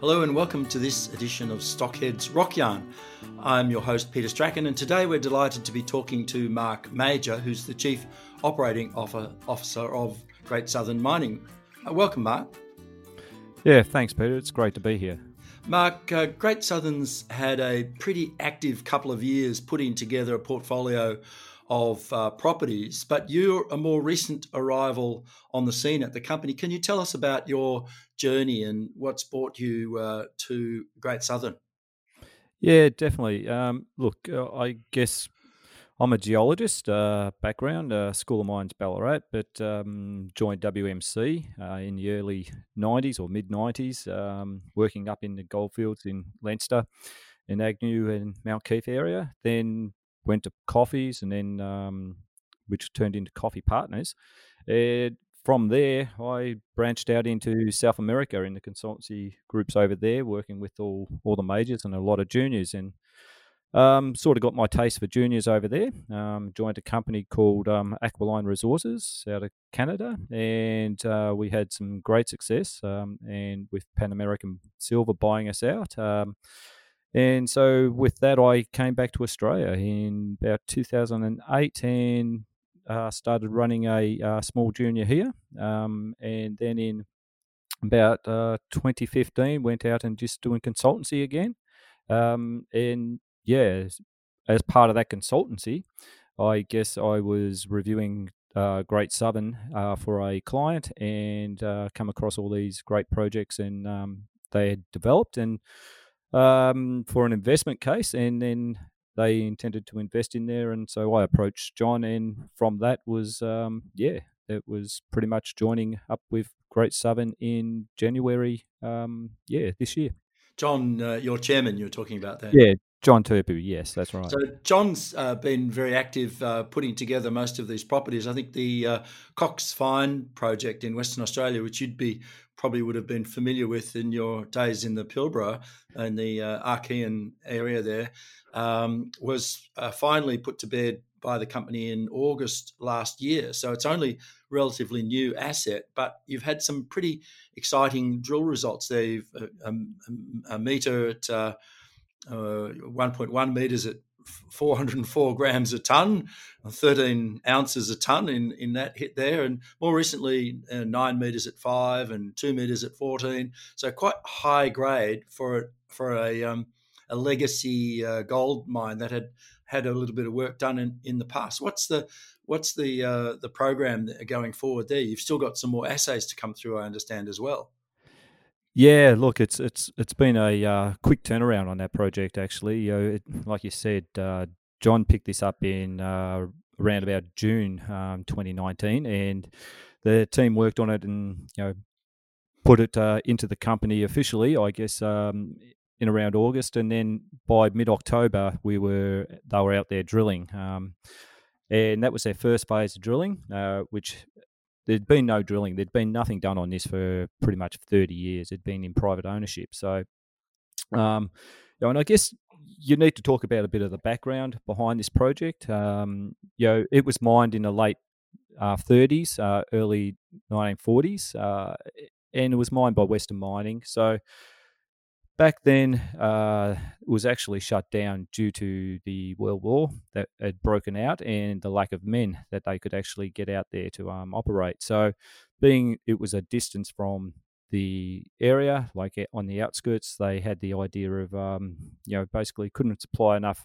Hello and welcome to this edition of Stockhead's Rock Yarn. I'm your host, Peter Strachan, and today we're delighted to be talking to Mark Major, who's the Chief Operating Officer of Great Southern Mining. Uh, welcome, Mark. Yeah, thanks, Peter. It's great to be here. Mark, uh, Great Southern's had a pretty active couple of years putting together a portfolio of uh, properties, but you're a more recent arrival on the scene at the company. Can you tell us about your journey and what's brought you uh, to Great Southern? Yeah, definitely. Um, look, uh, I guess I'm a geologist uh, background, uh, School of Mines Ballarat, but um, joined WMC uh, in the early 90s or mid 90s, um, working up in the goldfields in Leinster, in Agnew and Mount Keith area. Then went to Coffeys, and then um, which turned into Coffey Partners. And from there, I branched out into South America in the consultancy groups over there, working with all all the majors and a lot of juniors, and um, sort of got my taste for juniors over there. Um, joined a company called um, Aquiline Resources out of Canada, and uh, we had some great success. Um, and with Pan American Silver buying us out, um, and so with that, I came back to Australia in about 2008 and uh, started running a uh, small junior here. Um, and then in about uh, 2015, went out and just doing consultancy again. Um, and yeah, as part of that consultancy, I guess I was reviewing uh, Great Southern uh, for a client and uh, come across all these great projects and um, they had developed and um, for an investment case, and then they intended to invest in there, and so I approached John, and from that was um, yeah, it was pretty much joining up with Great Southern in January, um, yeah, this year. John, uh, your chairman, you were talking about that. Yeah, John Turpin, yes, that's right. So John's uh, been very active uh, putting together most of these properties. I think the uh, Cox Find project in Western Australia, which you'd be probably would have been familiar with in your days in the Pilbara and the uh, Archean area there, um, was uh, finally put to bed by the company in August last year. So it's only relatively new asset, but you've had some pretty exciting drill results there. You've a, uh, um, um, a meter at uh, 1.1 meters at 404 grams a ton, 13 ounces a ton in, in that hit there, and more recently uh, nine meters at five and two meters at 14. So quite high grade for for a um, a legacy uh, gold mine that had had a little bit of work done in, in the past. What's the what's the uh, the program going forward there? You've still got some more assays to come through, I understand as well. Yeah, look, it's it's it's been a uh, quick turnaround on that project. Actually, you know, it, like you said, uh, John picked this up in uh, around about June um, 2019, and the team worked on it and you know put it uh, into the company officially. I guess um, in around August, and then by mid October, we were they were out there drilling. Um, and that was their first phase of drilling, uh, which there'd been no drilling. There'd been nothing done on this for pretty much 30 years. It'd been in private ownership. So, um, you know, and I guess you need to talk about a bit of the background behind this project. Um, you know, it was mined in the late uh, 30s, uh, early 1940s, uh, and it was mined by Western Mining. So, back then uh, it was actually shut down due to the World War that had broken out and the lack of men that they could actually get out there to um, operate. So, being it was a distance from the area, like on the outskirts, they had the idea of, um, you know, basically couldn't supply enough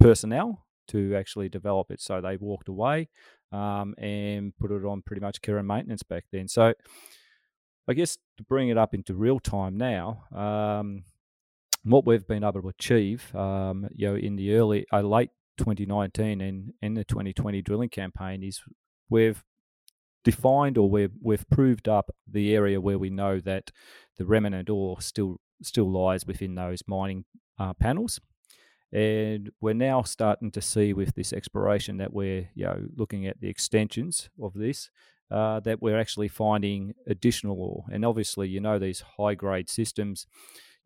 personnel to actually develop it. So they walked away um, and put it on pretty much care and maintenance back then. So I guess to bring it up into real time now, um, what we've been able to achieve, um, you know, in the early, uh, late 2019 and in the 2020 drilling campaign is we've defined or we've we've proved up the area where we know that the remnant ore still still lies within those mining uh, panels. And we're now starting to see with this exploration that we're you know looking at the extensions of this uh, that we're actually finding additional ore. And obviously, you know these high grade systems,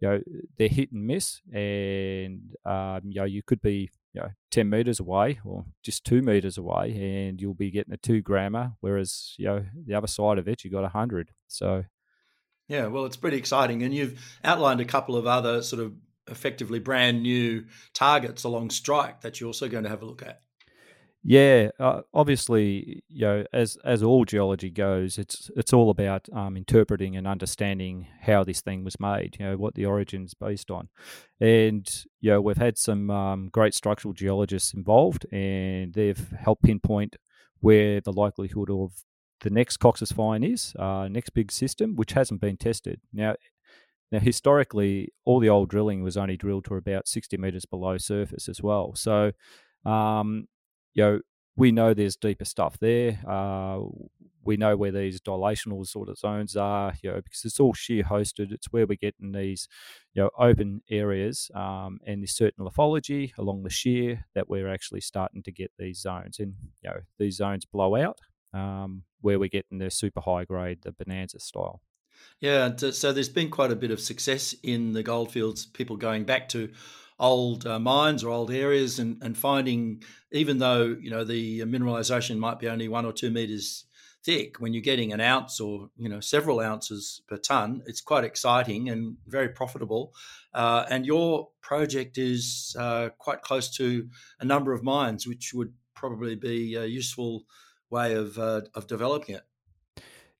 you know they're hit and miss, and um, you know you could be you know 10 meters away or just two meters away and you'll be getting a two grammer whereas you know the other side of it you got a hundred so yeah well it's pretty exciting and you've outlined a couple of other sort of effectively brand new targets along strike that you're also going to have a look at. Yeah, uh, obviously, you know, as as all geology goes, it's it's all about um, interpreting and understanding how this thing was made. You know, what the origin's based on, and you know, we've had some um, great structural geologists involved, and they've helped pinpoint where the likelihood of the next Cox's find is, uh, next big system, which hasn't been tested. Now, now, historically, all the old drilling was only drilled to about 60 meters below surface as well. So, um, you know, we know there's deeper stuff there. Uh, we know where these dilational sort of zones are, you know, because it's all shear hosted. It's where we're getting these, you know, open areas um, and there's certain lithology along the shear that we're actually starting to get these zones. And, you know, these zones blow out um, where we're getting the super high grade, the bonanza style. Yeah, so there's been quite a bit of success in the goldfields, people going back to old uh, mines or old areas and, and finding, even though, you know, the mineralization might be only one or two meters thick, when you're getting an ounce or, you know, several ounces per ton, it's quite exciting and very profitable. Uh, and your project is uh, quite close to a number of mines, which would probably be a useful way of, uh, of developing it.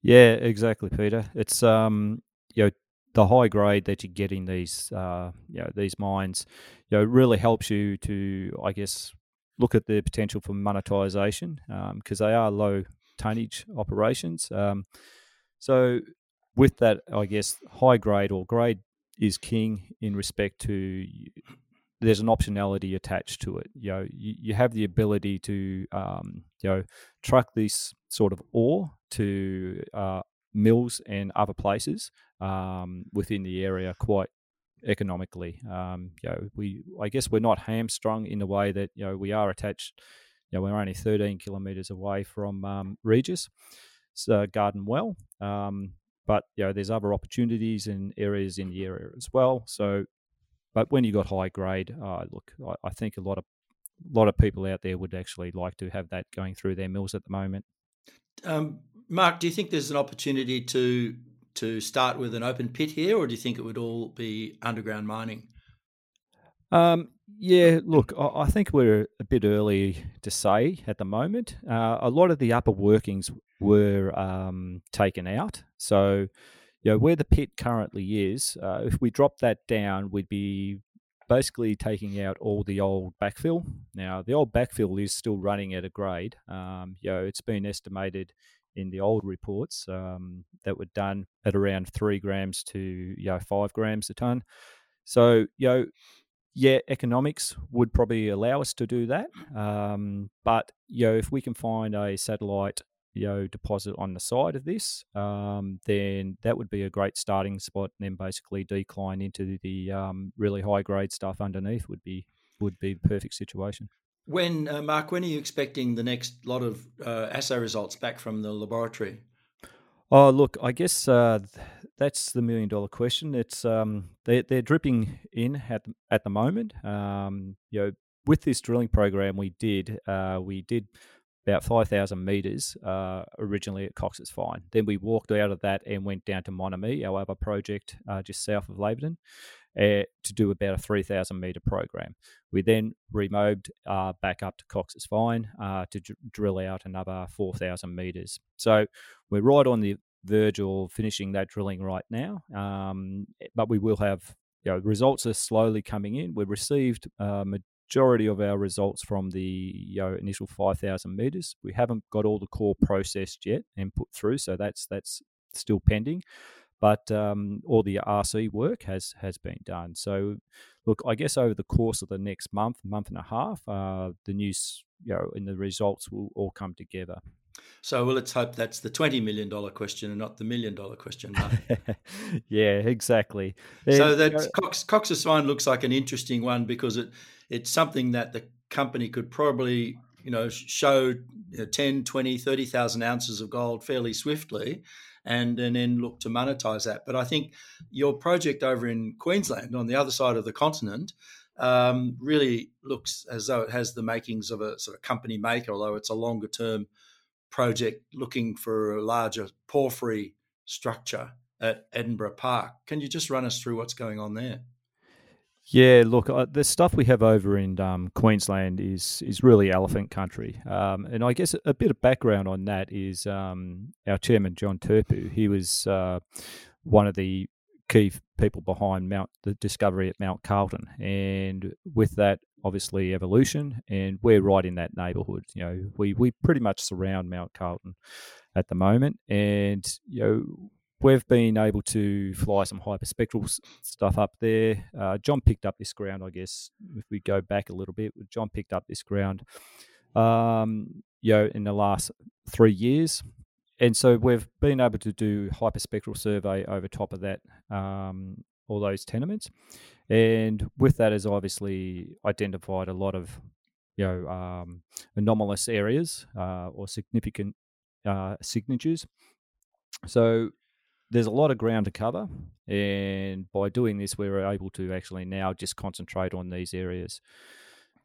Yeah, exactly, Peter. It's um, you know, the high grade that you get in these uh, you know, these mines, you know, really helps you to, I guess, look at the potential for monetization because um, they are low tonnage operations. Um, so with that, I guess high grade or grade is king in respect to there's an optionality attached to it. You know, you, you have the ability to um, you know truck this sort of ore to uh, mills and other places um, within the area quite economically. Um, you know, we I guess we're not hamstrung in the way that you know we are attached. You know, we're only 13 kilometres away from um, Regis, so Garden Well. Um, but you know, there's other opportunities and areas in the area as well. So but when you got high grade, uh, look, I, I, think a lot of a lot of people out there would actually like to have that going through their mills at the moment. Um, Mark, do you think there's an opportunity to to start with an open pit here, or do you think it would all be underground mining? Um, yeah, look, I, think we're a bit early to say at the moment. Uh, a lot of the upper workings were um, taken out, so you know, where the pit currently is, uh, if we drop that down, we'd be basically taking out all the old backfill. Now, the old backfill is still running at a grade. Um, you know, it's been estimated in the old reports um, that were done at around three grams to you know five grams a ton. So you know, yeah, economics would probably allow us to do that. Um, but you know, if we can find a satellite you know deposit on the side of this, um, then that would be a great starting spot. And then basically decline into the um, really high grade stuff underneath would be would be the perfect situation. When uh, Mark, when are you expecting the next lot of uh, assay results back from the laboratory? Oh, look, I guess uh, that's the million dollar question. It's um, they, they're dripping in at at the moment. Um, you know, with this drilling program we did, uh, we did about 5,000 metres uh, originally at Cox's Find. Then we walked out of that and went down to Mon Ami, our other project uh, just south of Laverton, uh, to do about a 3,000 metre program. We then removed uh, back up to Cox's Find uh, to drill out another 4,000 metres. So we're right on the verge of finishing that drilling right now, um, but we will have you know, results are slowly coming in. We've received uh, majority of our results from the you know, initial 5,000 meters. We haven't got all the core processed yet and put through, so that's that's still pending. But um, all the RC work has has been done. So, look, I guess over the course of the next month, month and a half, uh, the news, you know, and the results will all come together. So well, let's hope that's the twenty million dollar question and not the million dollar question. yeah, exactly. so that Cox, Cox's Find looks like an interesting one because it it's something that the company could probably you know show you know, 10 20 30,000 ounces of gold fairly swiftly and, and then look to monetize that but i think your project over in queensland on the other side of the continent um, really looks as though it has the makings of a sort of company maker although it's a longer term project looking for a larger porphyry structure at Edinburgh Park. Can you just run us through what's going on there? Yeah, look, uh, the stuff we have over in um, Queensland is is really elephant country, um, and I guess a, bit of background on that is um, our chairman John Terpu. He was uh, one of the key people behind Mount the discovery at Mount Carlton, and with that, obviously evolution, and we're right in that neighbourhood. You know, we we pretty much surround Mount Carlton at the moment, and you know we've been able to fly some hyperspectral stuff up there. Uh, John picked up this ground, I guess. If we go back a little bit, John picked up this ground, um, you know, in the last three years, and so we've been able to do hyperspectral survey over top of that, um, all those tenements, and with that has obviously identified a lot of, you know, um, anomalous areas uh, or significant uh, signatures. So there's a lot of ground to cover, and by doing this, we're able to actually now just concentrate on these areas.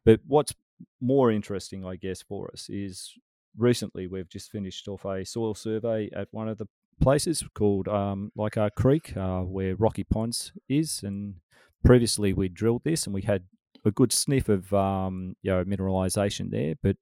But what's more interesting, I guess, for us is recently we've just finished off a soil survey at one of the places called um, Leichhardt Creek, uh, where Rocky Ponds is, and previously we drilled this and we had a good sniff of um, you know mineralization there, but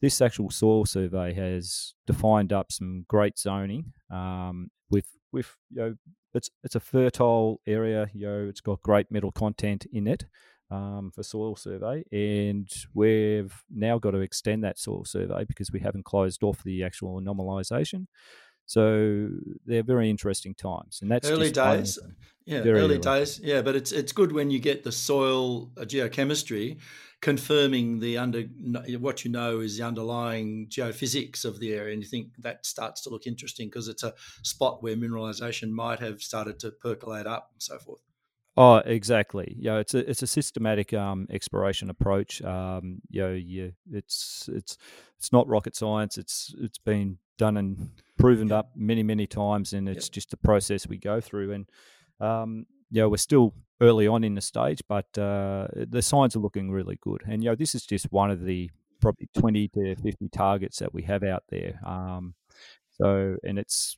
this actual soil survey has defined up some great zoning um, with with you know it's it's a fertile area. You know, it's got great metal content in it um, for soil survey, and we've now got to extend that soil survey because we haven't closed off the actual anomalisation. So they're very interesting times, and that's early days. Yeah, early, early days. Yeah, but it's it's good when you get the soil uh, geochemistry confirming the under what you know is the underlying geophysics of the area, and you think that starts to look interesting because it's a spot where mineralisation might have started to percolate up and so forth. Oh, exactly. Yeah, it's a it's a systematic um, exploration approach. Um, you know, yeah, it's it's it's not rocket science. It's it's been done and proven up many many times, and it's yep. just a process we go through. And um, yeah, we're still early on in the stage, but uh, the signs are looking really good. And you know, this is just one of the probably twenty to fifty targets that we have out there. Um, so, and it's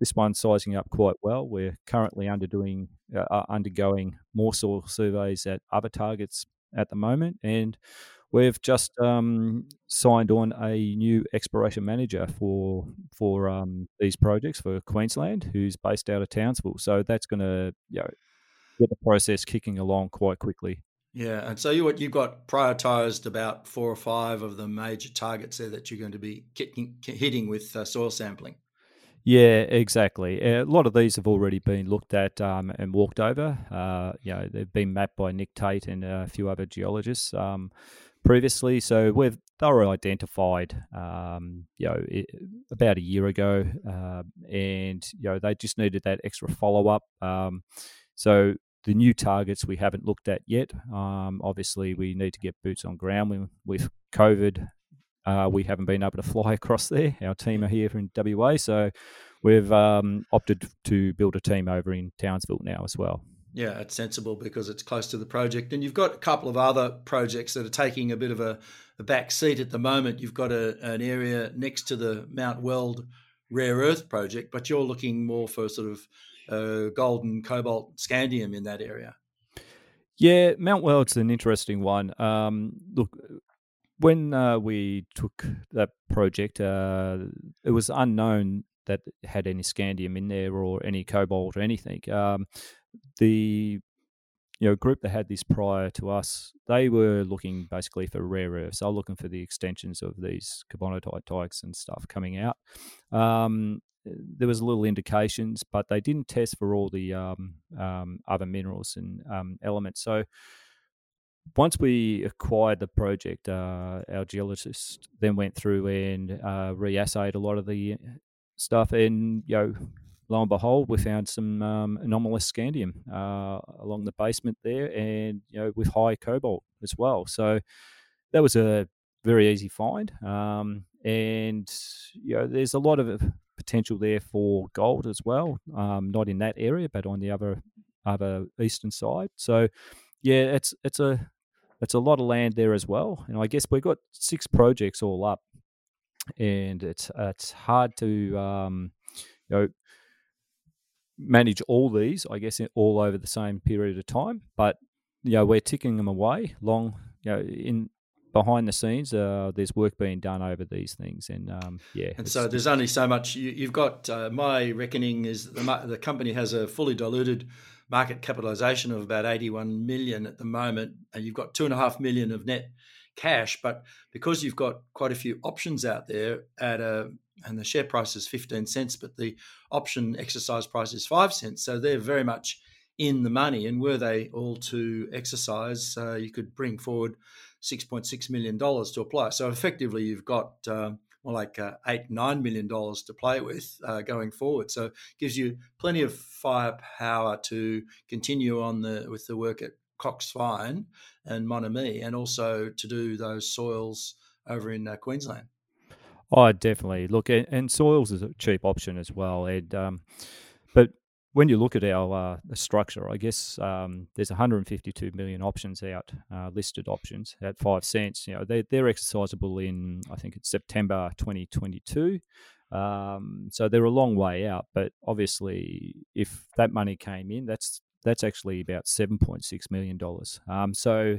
this, one's sizing up quite well. We're currently underdoing uh, uh, undergoing more soil surveys at other targets at the moment, and we've just um, signed on a new exploration manager for for um, these projects for Queensland, who's based out of Townsville. So that's going to you know, get the process kicking along quite quickly. Yeah, and so you what you've got prioritised about four or five of the major targets there that you're going to be hitting with uh, soil sampling. Yeah, exactly. A lot of these have already been looked at um, and walked over. Uh, you know, they've been mapped by Nick Tate and a few other geologists um, previously. So we've thoroughly identified, um, you know, it, about a year ago, uh, and you know they just needed that extra follow up. Um, so the new targets we haven't looked at yet. Um, obviously, we need to get boots on ground. with COVID, uh, we haven't been able to fly across there. Our team are here in WA, so we've um, opted to build a team over in Townsville now as well. Yeah, it's sensible because it's close to the project, and you've got a couple of other projects that are taking a bit of a, a back seat at the moment. You've got a, an area next to the Mount Weld rare earth project, but you're looking more for sort of uh, gold and cobalt scandium in that area. Yeah, Mount Weld's an interesting one. Um, look, when uh, we took that project, uh, it was unknown that had any scandium in there or any cobalt or anything. Um, the you know group that had this prior to us, they were looking basically for rare earths. They were looking for the extensions of these carbonatite dikes and stuff coming out. Um, there was little indications, but they didn't test for all the um, um, other minerals and um, elements. So once we acquired the project, uh, our geologist then went through and uh, reassayed a lot of the stuff, and you know, lo and behold, we found some um, anomalous scandium uh, along the basement there, and you know, with high cobalt as well. So that was a very easy find, um, and you know, there's a lot of potential there for gold as well. Um, not in that area, but on the other other eastern side. So yeah, it's it's a it's a lot of land there as well. And I guess we've got six projects all up, and it's it's hard to um, you know manage all these. I guess all over the same period of time, but you know we're ticking them away long. You know in behind the scenes, uh, there's work being done over these things, and um, yeah. And so there's only so much you, have got. Uh, my reckoning is the the company has a fully diluted market capitalization of about 81 million at the moment, and you've got two and a half million of net cash. But because you've got quite a few options out there at a and the share price is 15 cents, but the option exercise price is five cents. So they're very much in the money. And were they all to exercise, uh, you could bring forward $6.6 million to apply. So effectively, you've got uh, more like uh, eight, nine million dollars to play with uh, going forward. So it gives you plenty of firepower to continue on the with the work at Cox Find and Mon Ami, and also to do those soils over in uh, Queensland. Oh, definitely. Look, and, and, soils is a cheap option as well, Ed. Um, but when you look at our uh, structure, I guess um, there's 152 million options out, uh, listed options at five cents. You know, they, they're exercisable in I think it's September 2022. Um, so they're a long way out, but obviously, if that money came in, that's that's actually about 7.6 million dollars. Um, so.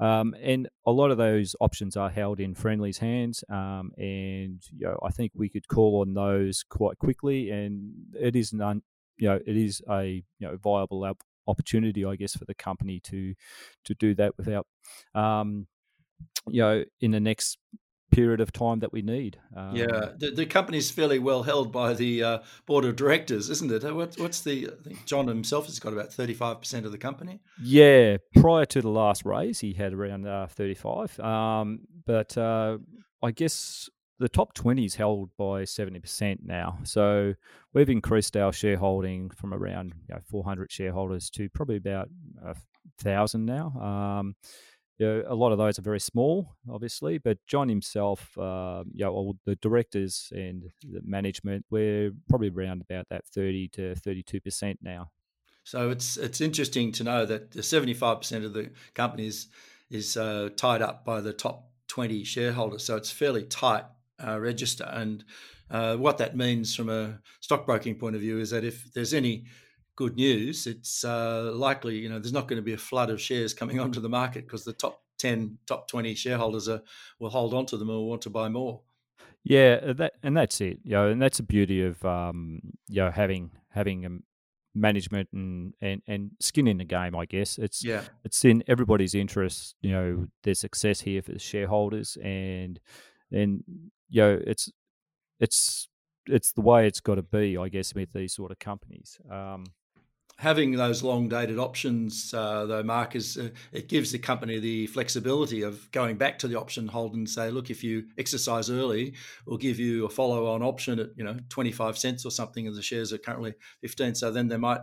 Um, and a lot of those options are held in Friendly's hands, um, and you know, I think we could call on those quite quickly. And it is an you know it is a you know viable opportunity, I guess, for the company to to do that without um, you know in the next period of time that we need. Um, yeah, the, the company's fairly well held by the uh, board of directors, isn't it? What, what's the? I think John himself has got about thirty-five percent of the company. Yeah, prior to the last raise, he had around uh, thirty-five. Um, but uh, I guess the top 20 is held by 70% now. So we've increased our shareholding from around you know, 400 shareholders to probably about a thousand now. Um, you know, a lot of those are very small, obviously, but John himself, uh, you know, all the directors and the management, we're probably around about that 30 to 32% now. So it's it's interesting to know that the 75% of the company is, is uh, tied up by the top 20 shareholders. So it's fairly tight uh, register. And uh, what that means from a stockbroking point of view is that if there's any good news, it's uh, likely you know there's not going to be a flood of shares coming onto the market because the top ten, top twenty shareholders are, will hold on to them or want to buy more. Yeah, uh, that and that's it. You know, and that's the beauty of um, you know having having a management and, and, and skin in the game. I guess it's yeah, it's in everybody's interest. You know, there's success here for the shareholders, and and you know, it's it's it's the way it's got to be, I guess, with these sort of companies. Um, Having those long dated options, uh, though, Mark, is uh, it gives the company the flexibility of going back to the option holder and say, look, if you exercise early, we'll give you a follow on option at you know twenty five cents or something, and the shares are currently fifteen. So then they might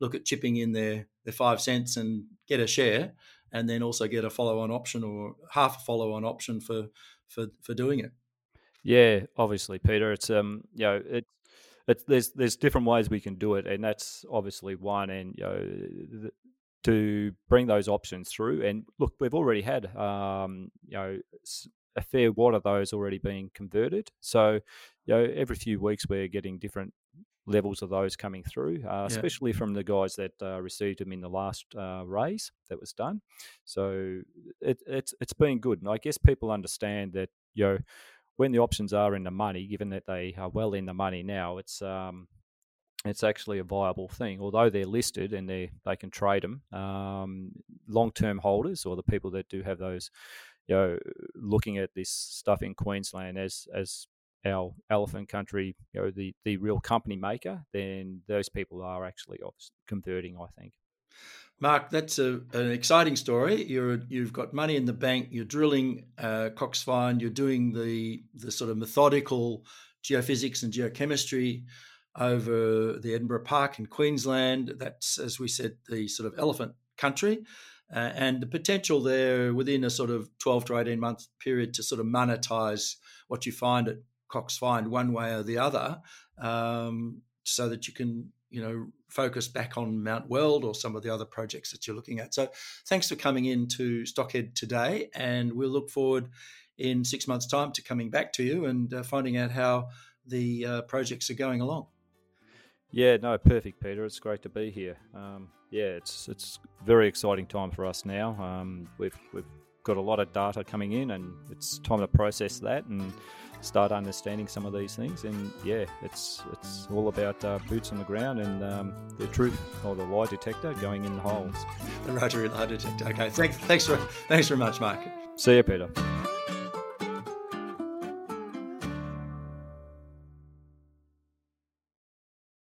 look at chipping in their their five cents and get a share, and then also get a follow on option or half a follow on option for for for doing it. Yeah, obviously, Peter. It's um, you know, it, it's there's there's different ways we can do it, and that's obviously one. And you know, to bring those options through, and look, we've already had um, you know, a fair wad of those already being converted. So, you know, every few weeks we're getting different levels of those coming through, uh, yeah. especially from the guys that uh, received them in the last uh, raise that was done. So it, it's it's been good, and I guess people understand that you know when the options are in the money, given that they are well in the money now, it's um, it's actually a viable thing. Although they're listed and they they can trade them, um, long term holders or the people that do have those, you know, looking at this stuff in Queensland as as our elephant country, you know, the the real company maker, then those people are actually converting. I think. Mark, that's a, an exciting story. You're you've got money in the bank. You're drilling uh, Cox Find. You're doing the the sort of methodical geophysics and geochemistry over the Edinburgh Park in Queensland. That's, as we said, the sort of elephant country. Uh, and the potential there within a sort of 12 to 18 month period to sort of monetize what you find at Cox Find one way or the other um, so that you can you know focus back on Mount Weld or some of the other projects that you're looking at. So thanks for coming in to Stockhead today, and we'll look forward in six months' time to coming back to you and uh, finding out how the uh, projects are going along. Yeah, no, perfect, Peter. It's great to be here. Um, yeah, it's it's very exciting time for us now. Um, we've we've got a lot of data coming in, and it's time to process that and start understanding some of these things. And yeah, it's it's all about uh, boots on the ground and um, the truth or the lie detector going in the holes. The rotary lie detector. Okay, thanks, thanks, for, thanks very much, Mark. See you, Peter.